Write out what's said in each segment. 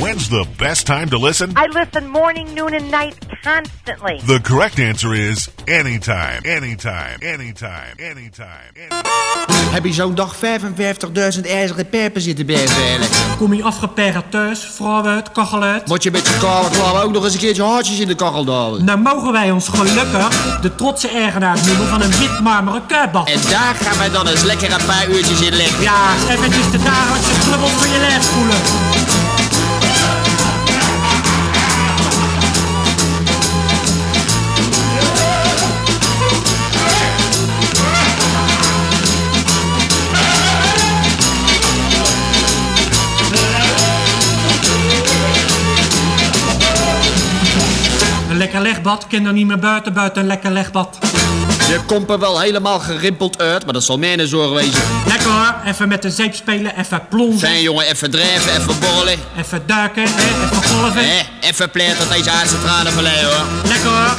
When's the best time to listen? I listen morning, noon, and night constantly. The correct answer is anytime, anytime, anytime, anytime. anytime. Heb je zo'n dag 55.000 ijzeren pijpen zitten bijveilen? Kom je afgeperkt thuis, vrouw uit, kachel uit? Moet je met je kale klauwen ook nog eens een keertje hartjes in de kachel dalen? Nou mogen wij ons gelukkig de trotse eigenaar noemen van een wit marmeren kuipbad. En daar gaan wij dan eens lekker een paar uurtjes in liggen. Ja, eventjes de dagelijkse trubbels van je lijf spoelen. Legbad, ken er niet meer buiten, buiten een lekker legbad. Je komt er wel helemaal gerimpeld uit, maar dat zal mijn zorg wezen. Lekker hoor, even met de zeep spelen, even plonzen, Fijn jongen, even drijven, even borrelen. even duiken, hè, even golven. Hé, even pleert dat deze aardse tranen verleiden hoor. Lekker hoor.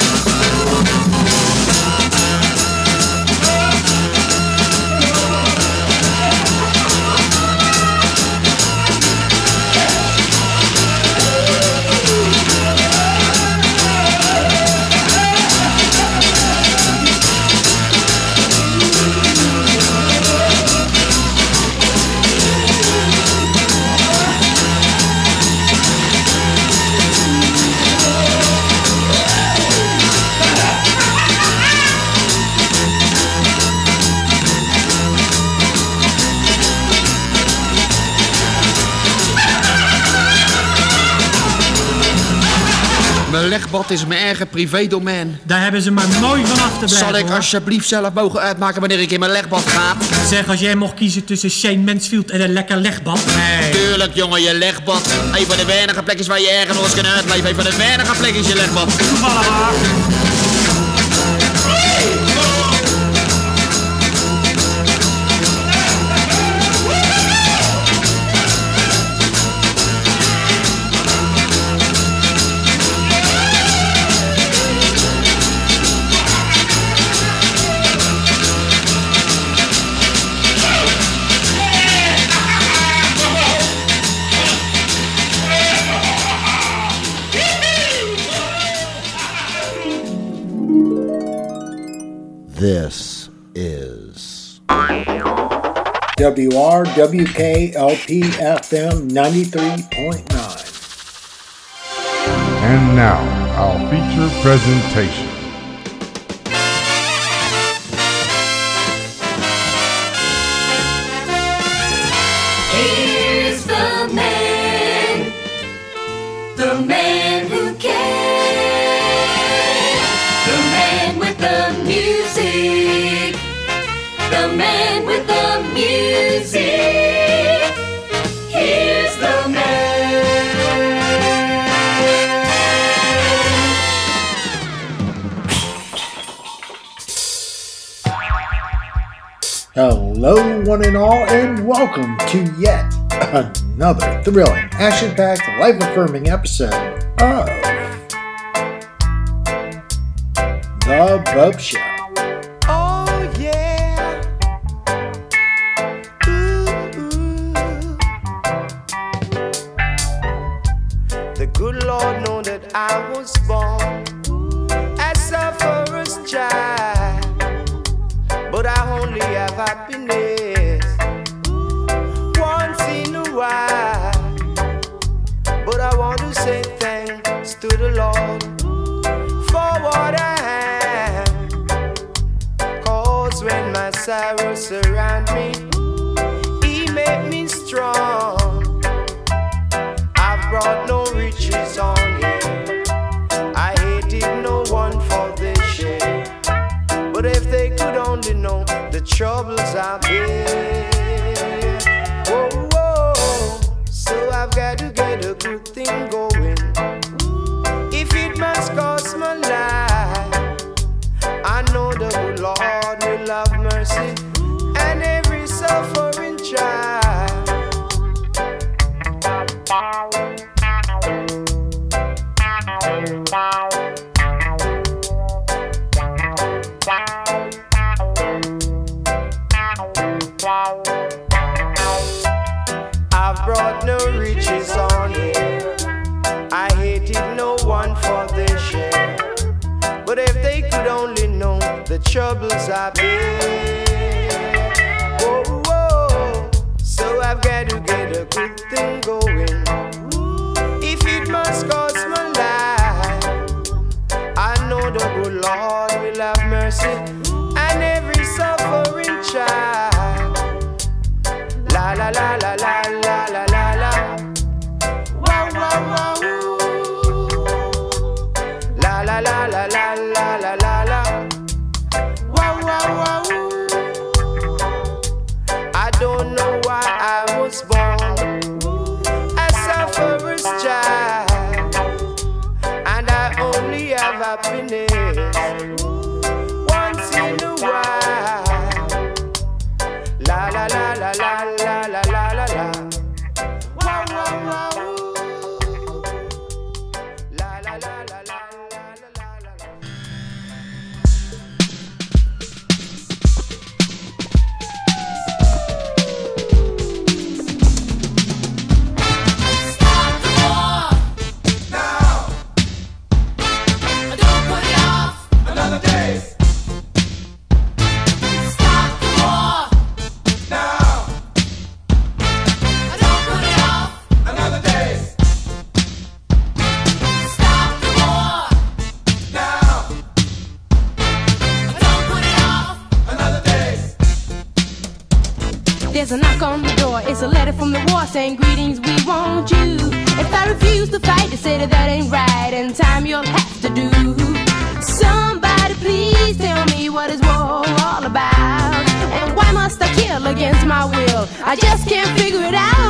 Mijn legbad is mijn eigen privédomein. Daar hebben ze maar mooi van af te blijven. Zal ik hoor. alsjeblieft zelf mogen uitmaken wanneer ik in mijn legbad ga? Zeg, als jij mocht kiezen tussen Shane Mansfield en een lekker legbad. Nee. Tuurlijk jongen, je legbad. Een van de weinige plekjes waar je ergens nog eens kan uitleven. Een van de weinige plekjes je legbad. Toevallig WRWKLP FM 93.9. And now, our feature presentation. Hello, one and all, and welcome to yet another thrilling, action packed, life affirming episode of The Bopst Show. educate a quick thing. saying greetings, we want you. If I refuse to fight, they say that that ain't right, and time you'll have to do. Somebody please tell me what is war all about, and why must I kill against my will? I just can't figure it out.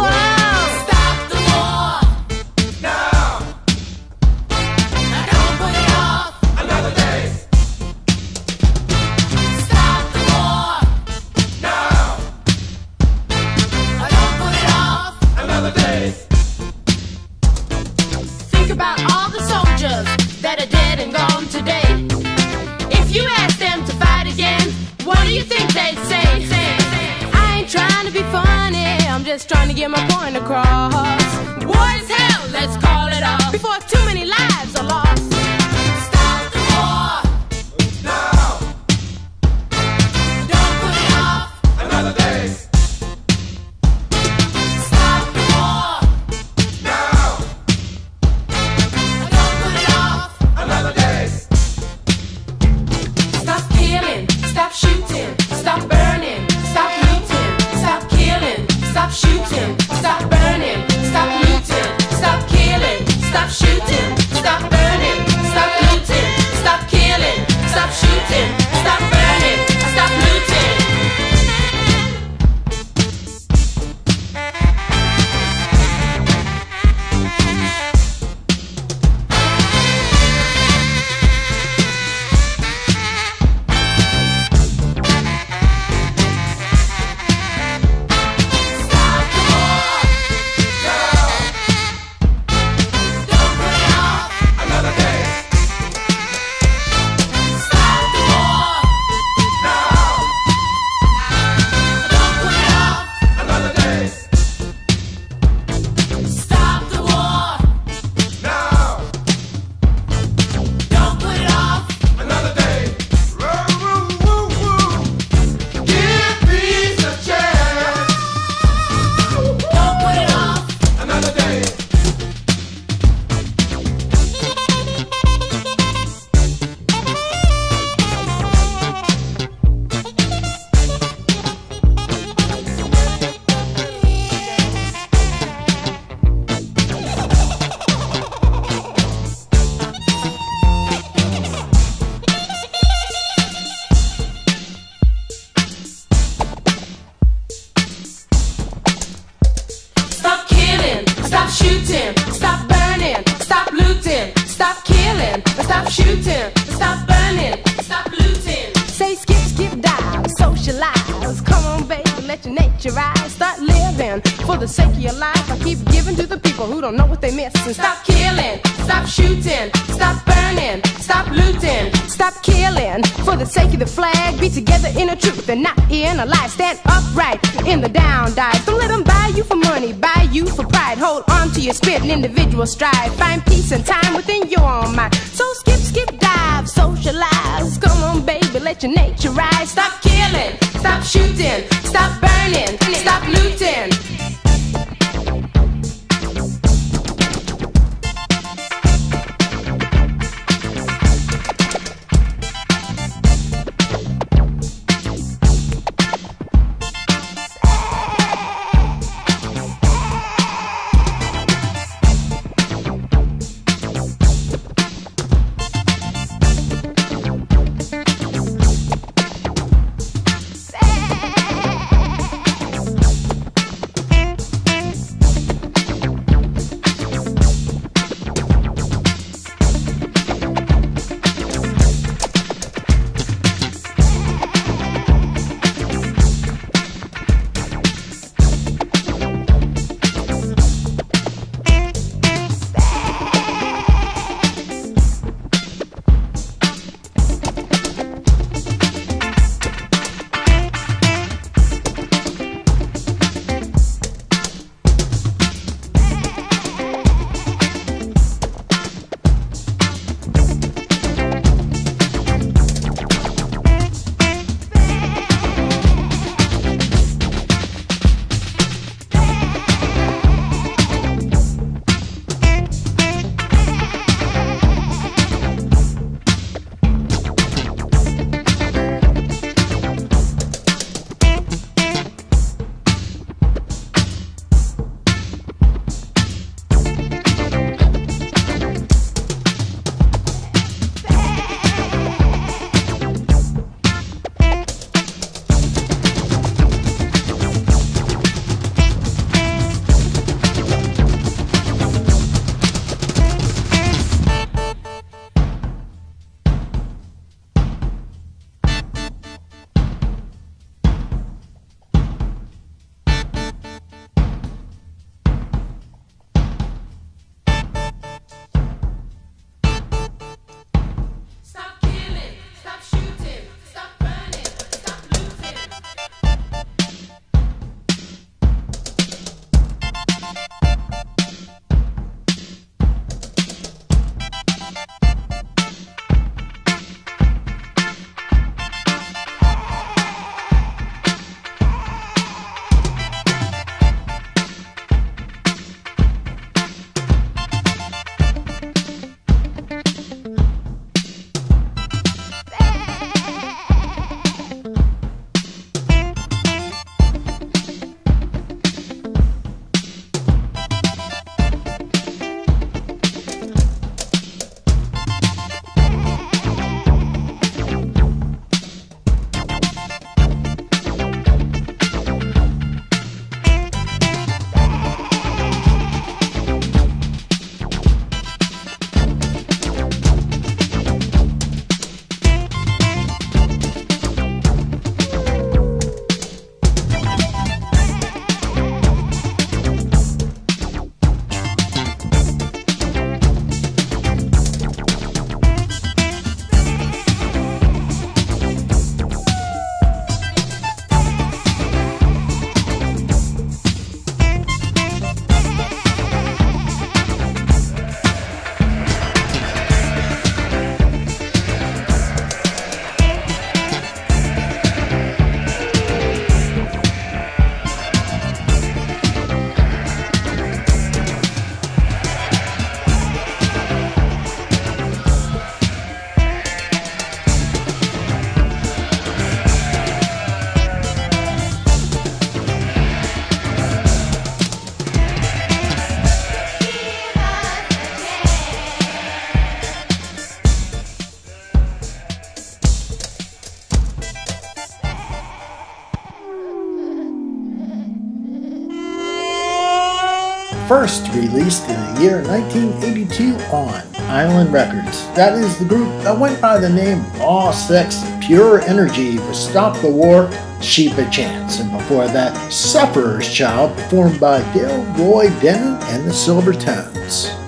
Released in the year 1982 on Island Records. That is the group that went by the name Raw Sex Pure Energy with Stop the War, Sheep a Chance. And before that, Sufferer's Child performed by Dale Roy Denton and the Silvertones.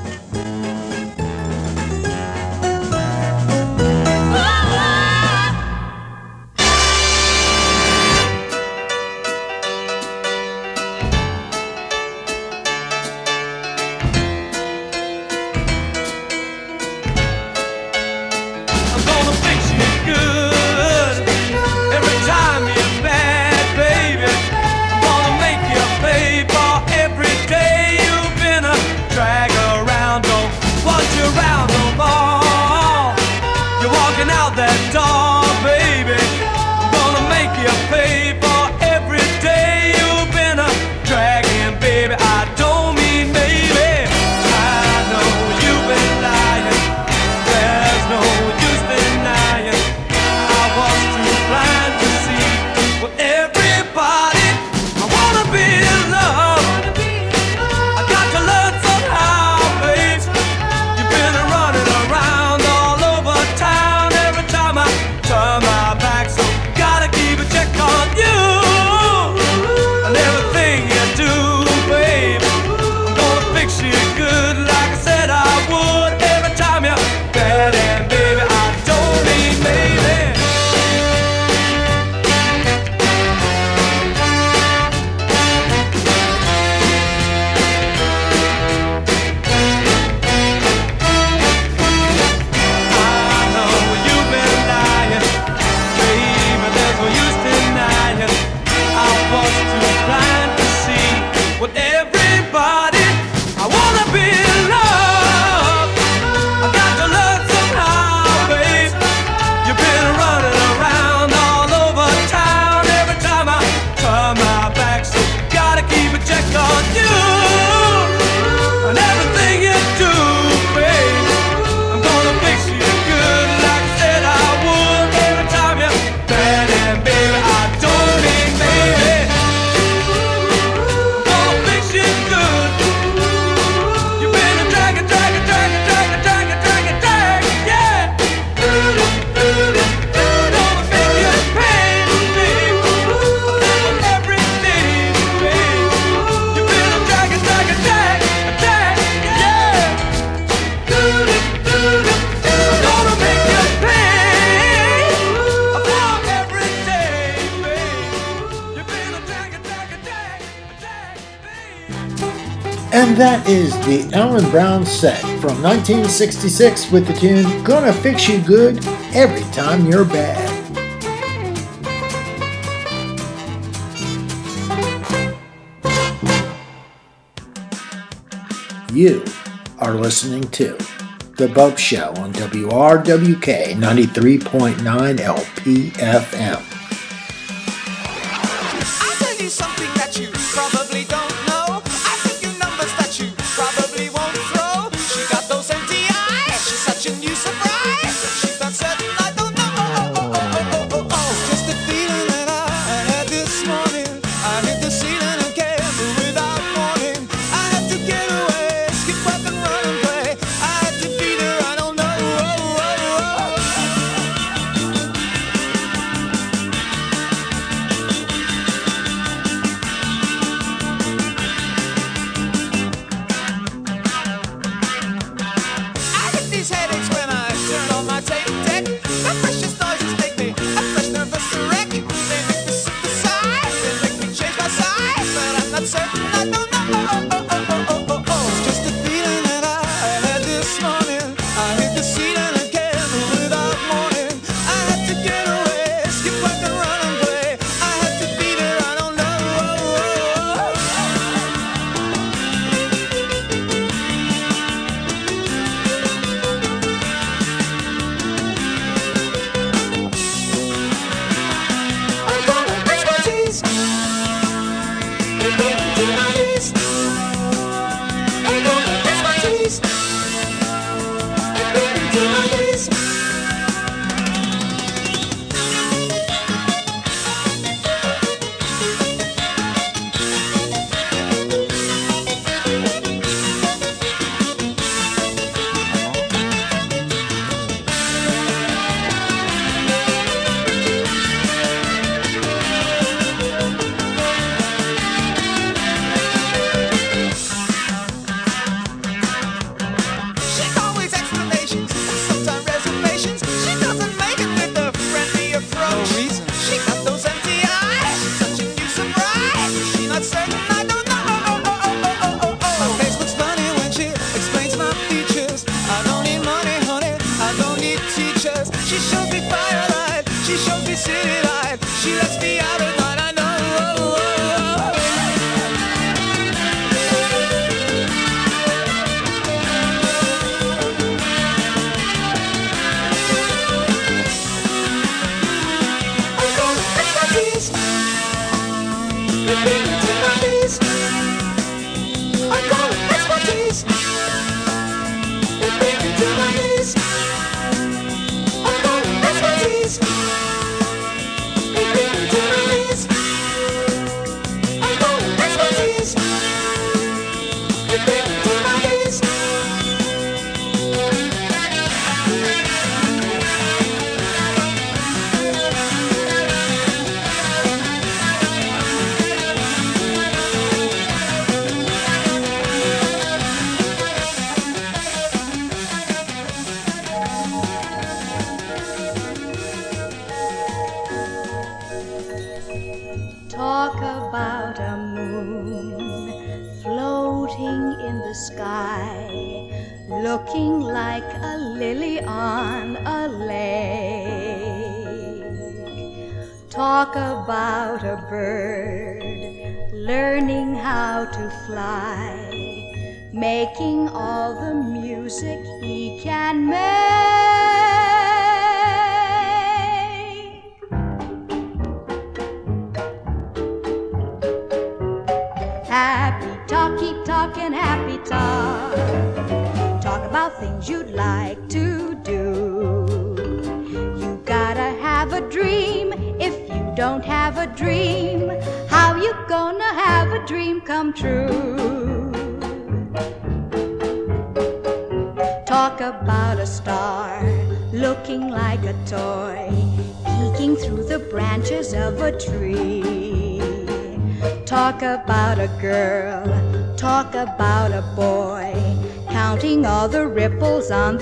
And that is the Alan Bown set from 1966 with the tune Gonna Fix You Good Every Time You're Bad. You are listening to The Bopst Show on WRWK 93.9 LPFM.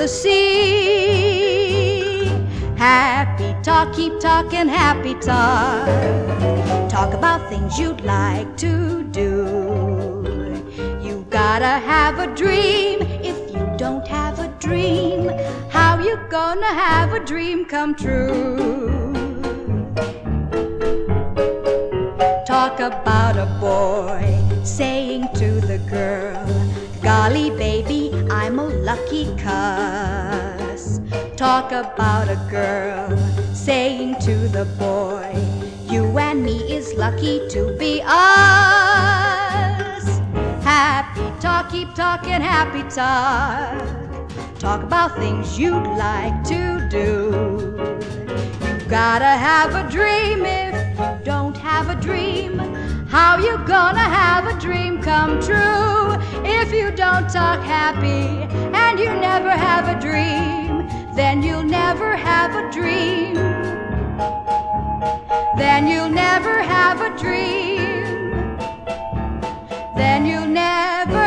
the sea. Happy talk, keep talking happy talk. Talk about things you'd like to do. You gotta have a dream. If you don't have a dream, how you gonna have a dream come true? Talk about a boy. Say cuss. Talk about a girl saying to the boy, You and me is lucky to be us. Happy talk, keep talking happy talk. Talk about things you'd like to do. You gotta have a dream if you don't have a dream. How you gonna have a dream come true if you don't talk happy and you never have a dream? Then you'll never have a dream. Then you'll never have a dream. Then you'll never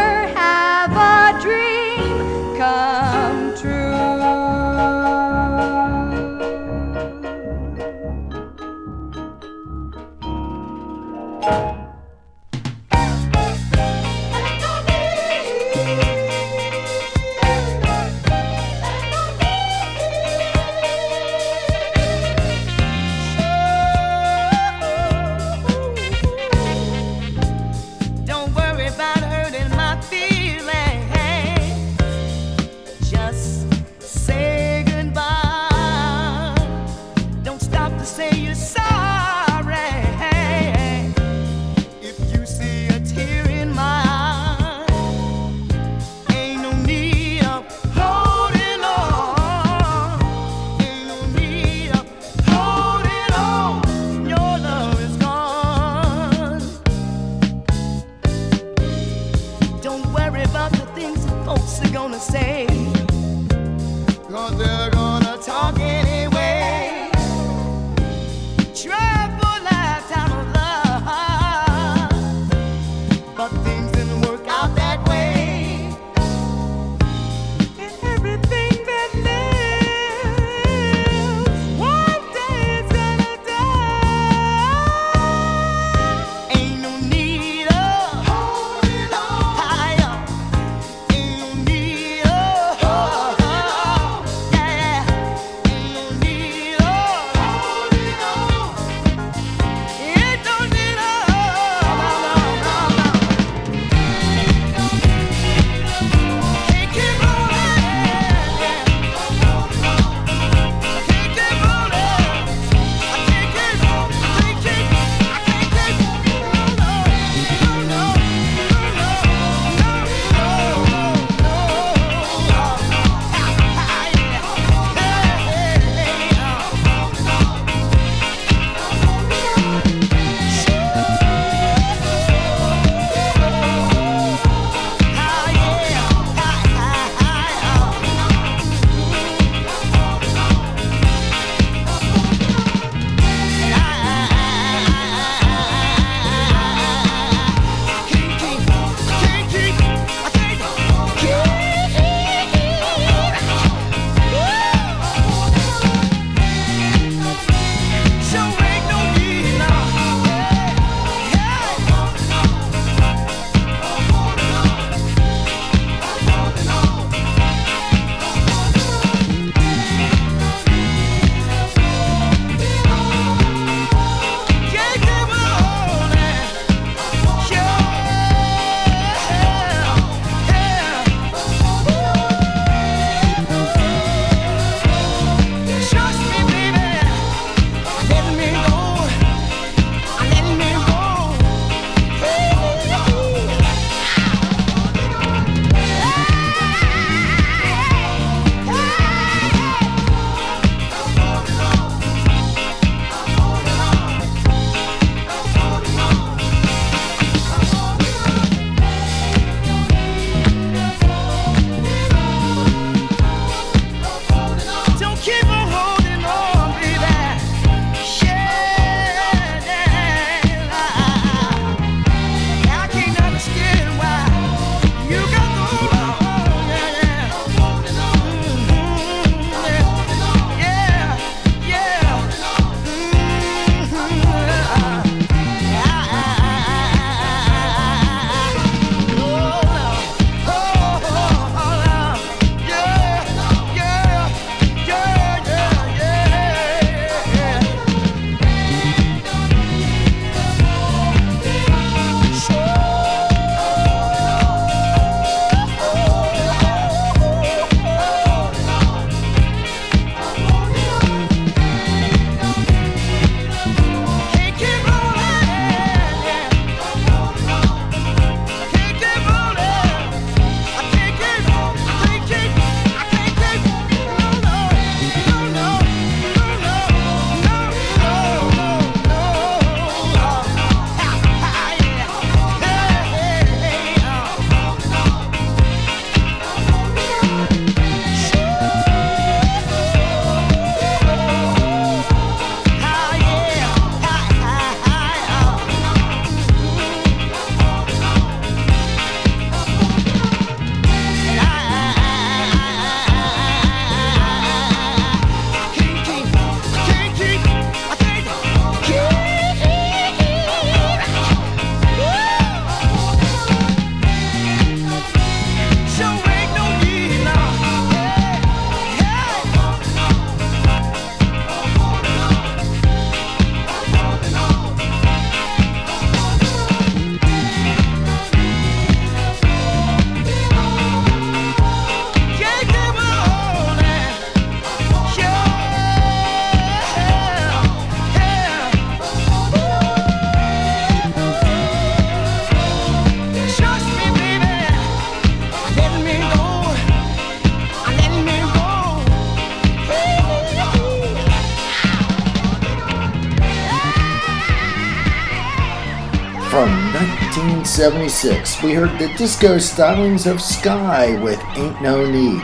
1976, we heard the disco stylings of Skye with Ain't No Need.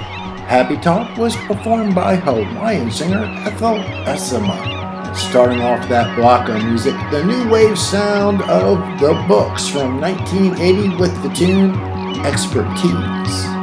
Happy Talk was performed by Hawaiian singer Ethel Azama. Starting off that block of music, the new wave sound of The Books from 1980 with the tune Expertise.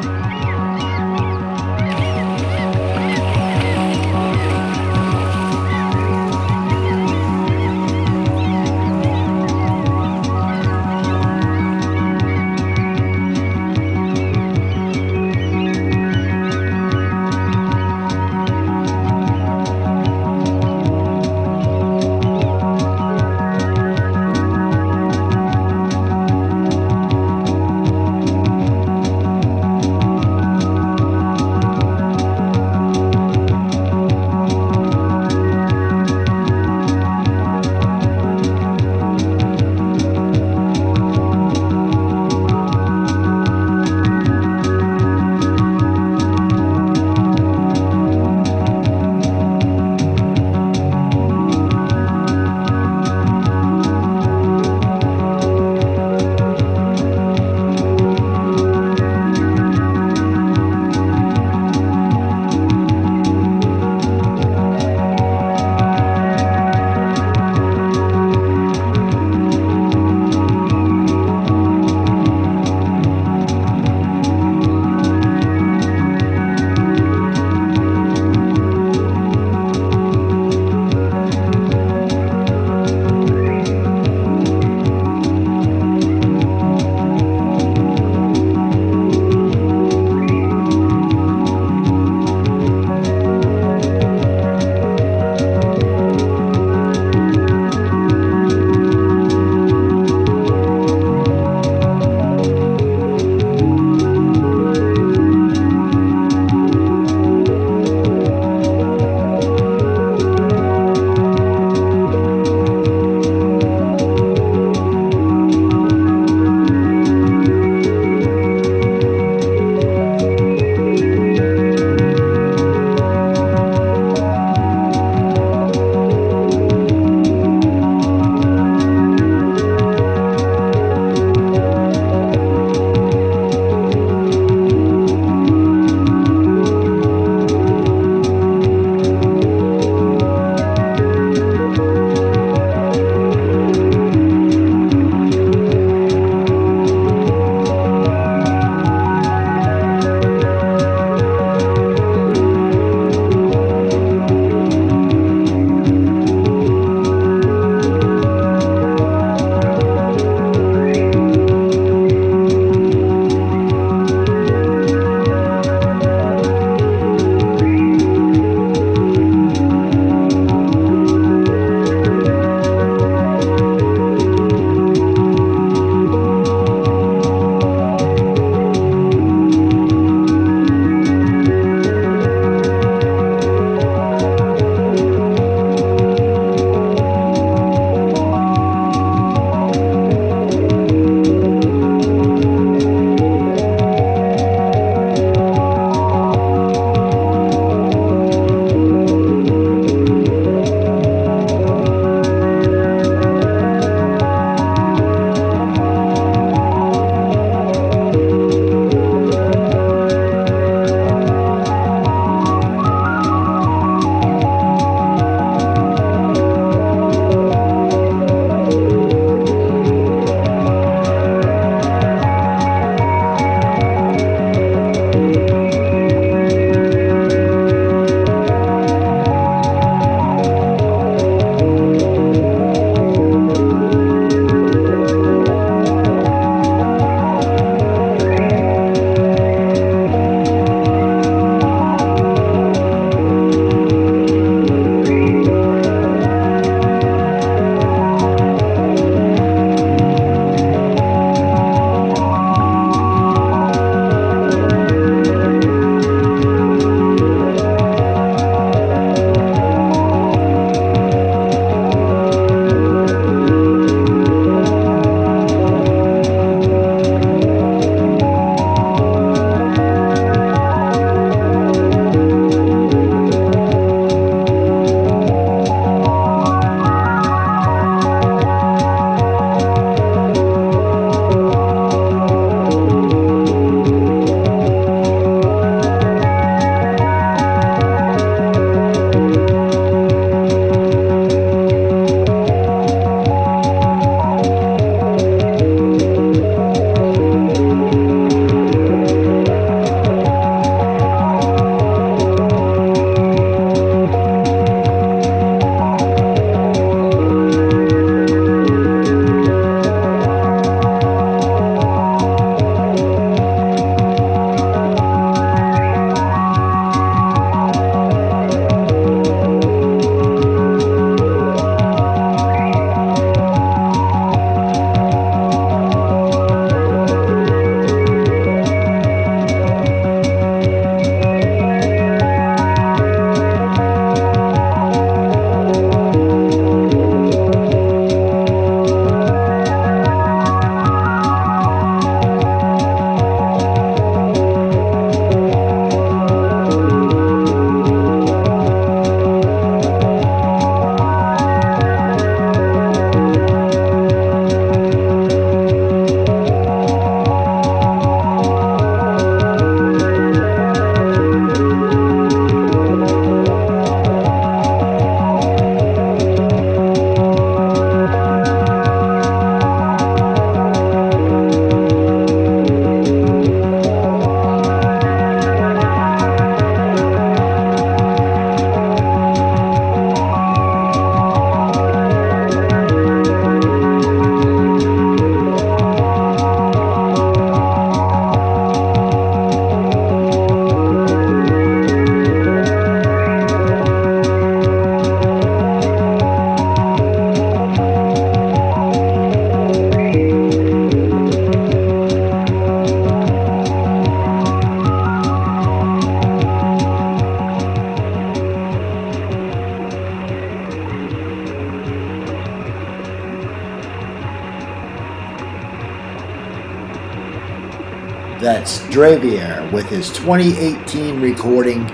that's Dravier with his 2018 recording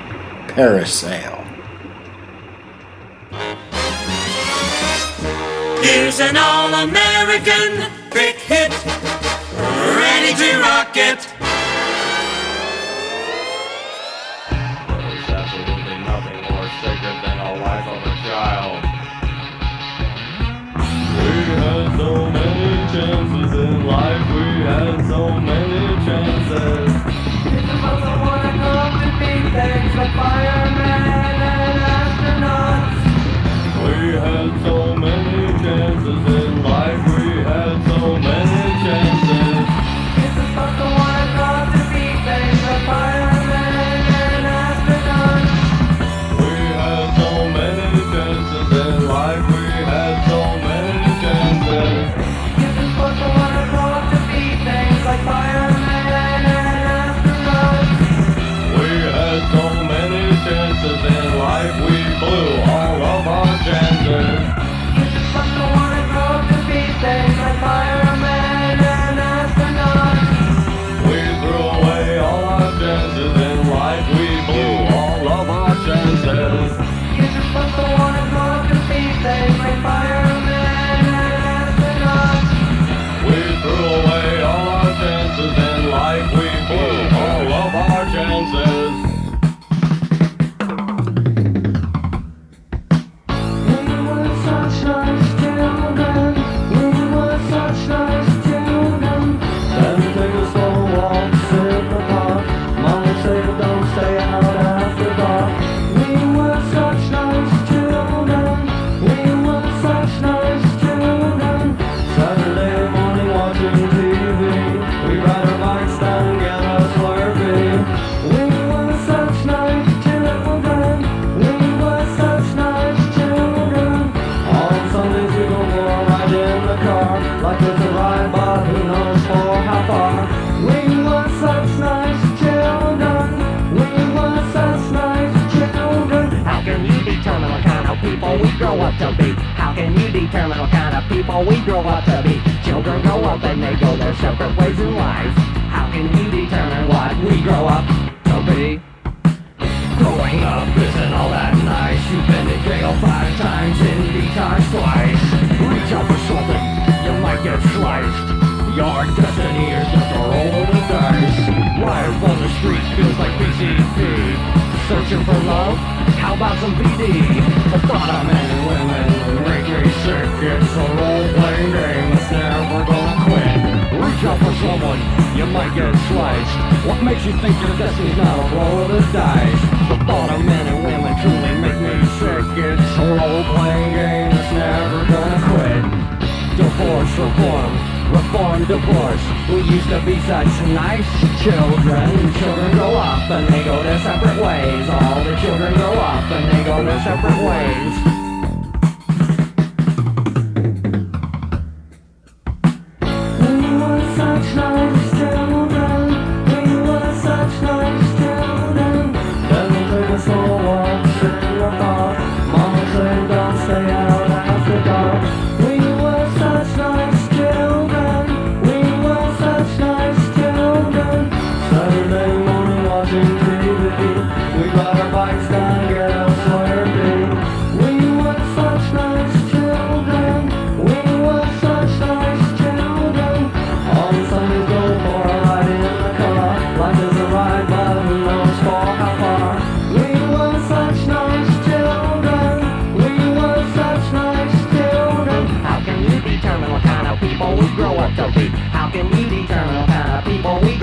Parasail. Here's an all American big hit. chances in life, we had so many chances. It's about someone that to come to me, thanks to firemen and astronauts. We had be such nice children. Children grow up and they go their separate ways. All the children grow up and they go their separate ways.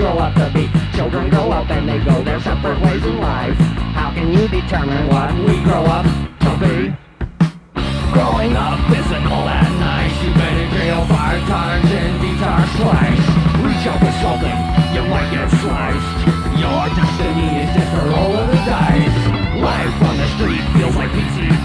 grow up to be. Children grow up and they go their separate ways in life. How can you determine what we grow up to be? Growing up physical at nice. You've been in jail five times in our slice. Reach out for something, you might get sliced. Your destiny is just a roll of the dice. Life on the street feels like pizza.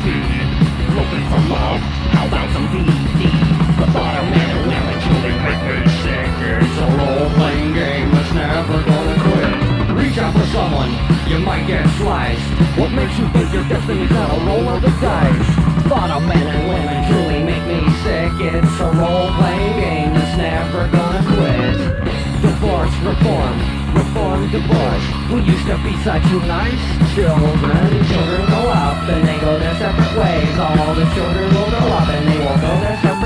you might get sliced. What makes you think your destiny's not a roll of the dice? Thought of men and women truly make me sick. It's a role-playing game that's never gonna quit. Divorce, reform, reform, divorce We used to be such nice children? Children grow up and they go their separate ways. All the children will grow up and they will go their separate ways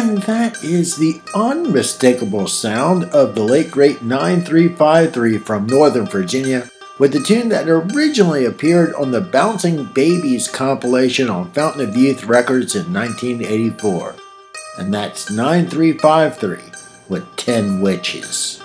And that is the unmistakable sound of the late great 9353 from Northern Virginia with the tune that originally appeared on the Bouncing Babies compilation on Fountain of Youth Records in 1984. And that's 9353 with 10 Witches.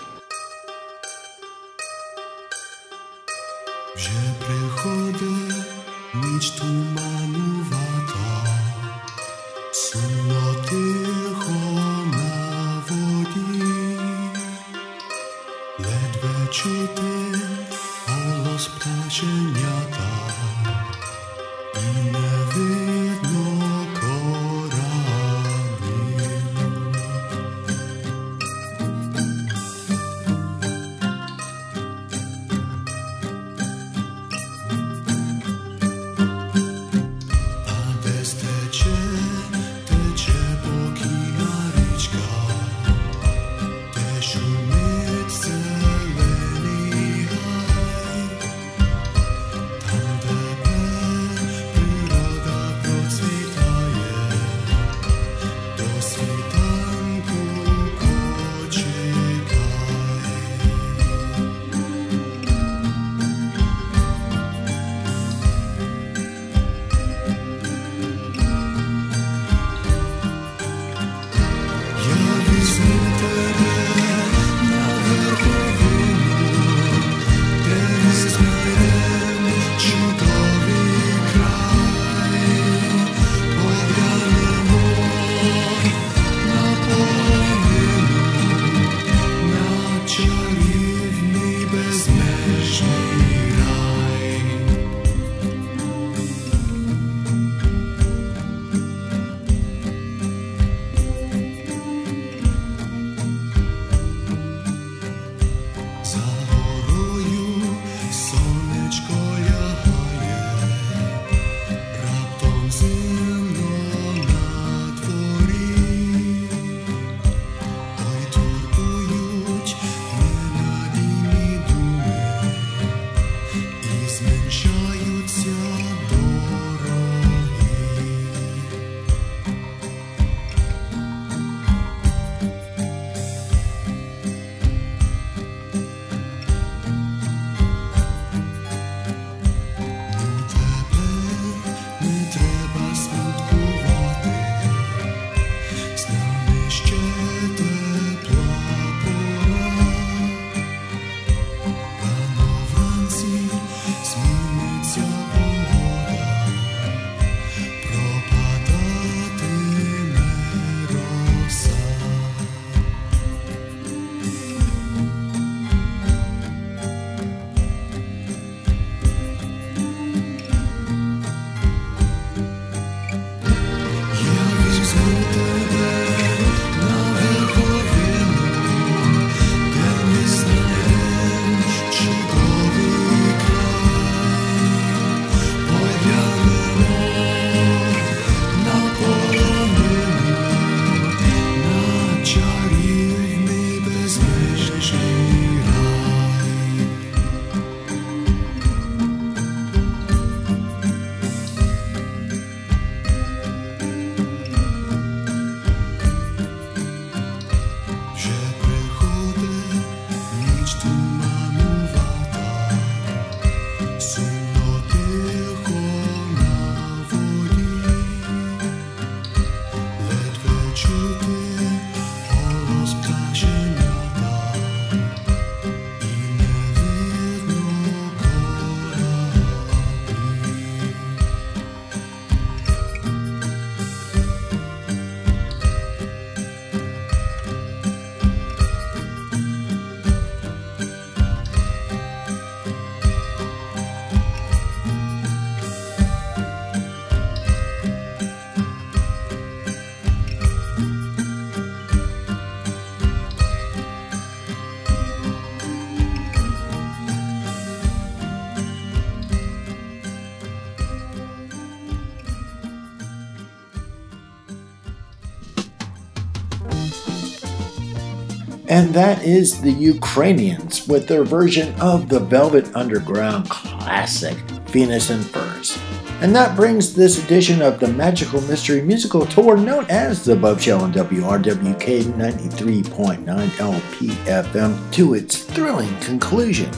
That is the Ukrainians with their version of the Velvet Underground classic, Venus in Furs. And that brings this edition of the Magical Mystery Musical Tour, known as the Bopst Show on WRWK 93.9 LPFM, to its thrilling conclusion.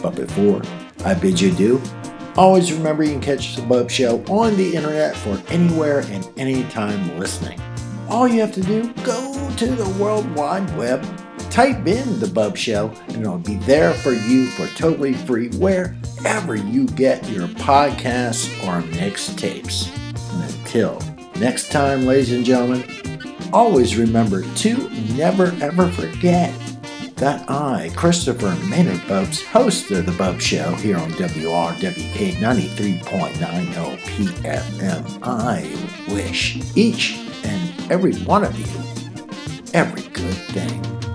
But before I bid you adieu, always remember you can catch the Bopst Show on the internet for anywhere and anytime listening. All you have to do, go to the World Wide Web, type in the Bopst Show, and it'll be there for you for totally free wherever you get your podcasts or mixtapes. And until next time, ladies and gentlemen, always remember to never ever forget that I, Christopher Maynard Bopst, host of the Bopst Show here on WRWK 93.9 LPFM, I wish each and every one of you every good thing.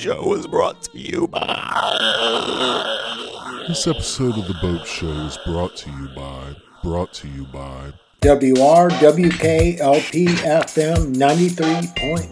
Show was brought to you by. This episode of The Bopst Show is brought to you by, brought to you by WRWK LP FM 93.9.